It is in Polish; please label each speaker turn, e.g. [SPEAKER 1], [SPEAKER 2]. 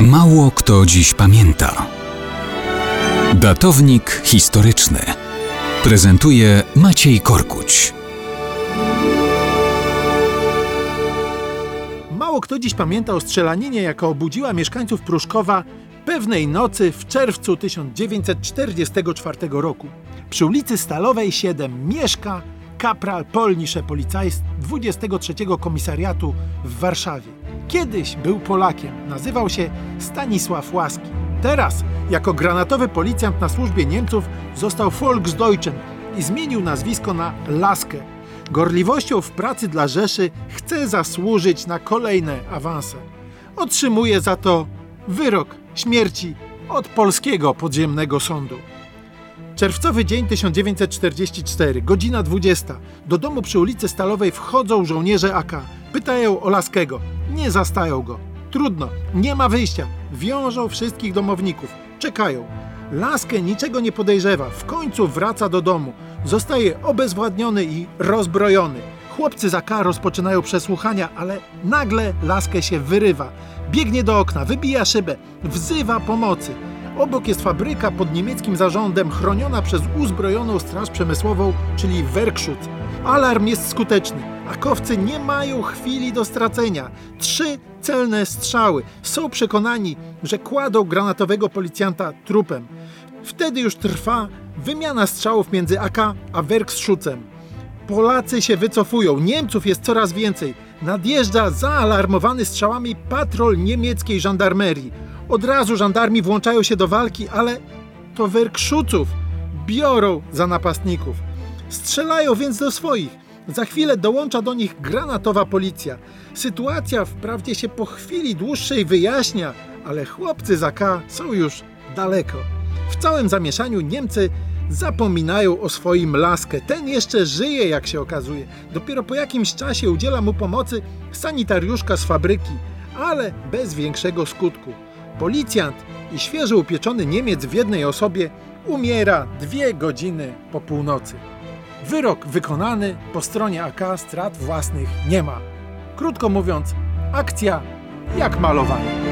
[SPEAKER 1] Mało kto dziś pamięta. Datownik historyczny prezentuje Maciej Korkuć.
[SPEAKER 2] Mało kto dziś pamięta o strzelaninie, jaka obudziła mieszkańców Pruszkowa pewnej nocy w czerwcu 1944 roku. Przy ulicy Stalowej 7 mieszka kapral Polnisze Policajst 23 Komisariatu w Warszawie. Kiedyś był Polakiem, nazywał się Stanisław Łaski. Teraz, jako granatowy policjant na służbie Niemców, został Volksdeutschen i zmienił nazwisko na Laskę. Gorliwością w pracy dla Rzeszy chce zasłużyć na kolejne awanse. Otrzymuje za to wyrok śmierci od polskiego podziemnego sądu. Czerwcowy dzień 1944, godzina 20. Do domu przy ulicy Stalowej wchodzą żołnierze AK. Pytają o Laskiego. Nie zastają go. Trudno, nie ma wyjścia. Wiążą wszystkich domowników. Czekają. Laskę niczego nie podejrzewa. W końcu wraca do domu. Zostaje obezwładniony i rozbrojony. Chłopcy z AK rozpoczynają przesłuchania, ale nagle Laskę się wyrywa. Biegnie do okna, wybija szybę, wzywa pomocy. Obok jest fabryka pod niemieckim zarządem, chroniona przez uzbrojoną straż przemysłową, czyli Werkschutz. Alarm jest skuteczny. Akowcy nie mają chwili do stracenia. Trzy celne strzały. Są przekonani, że kładą granatowego policjanta trupem. Wtedy już trwa wymiana strzałów między AK a Werkschutzem. Polacy się wycofują, Niemców jest coraz więcej. Nadjeżdża zaalarmowany strzałami patrol niemieckiej żandarmerii. Od razu żandarmi włączają się do walki, ale to Werkschutzów biorą za napastników. Strzelają więc do swoich. Za chwilę dołącza do nich granatowa policja. Sytuacja wprawdzie się po chwili dłuższej wyjaśnia, ale chłopcy z AK są już daleko. W całym zamieszaniu Niemcy zapominają o swoim laskę. Ten jeszcze żyje, jak się okazuje. Dopiero po jakimś czasie udziela mu pomocy sanitariuszka z fabryki, ale bez większego skutku. Policjant i świeżo upieczony Niemiec w jednej osobie umiera dwie godziny po północy. Wyrok wykonany, po stronie AK strat własnych nie ma. Krótko mówiąc, akcja jak malowanie.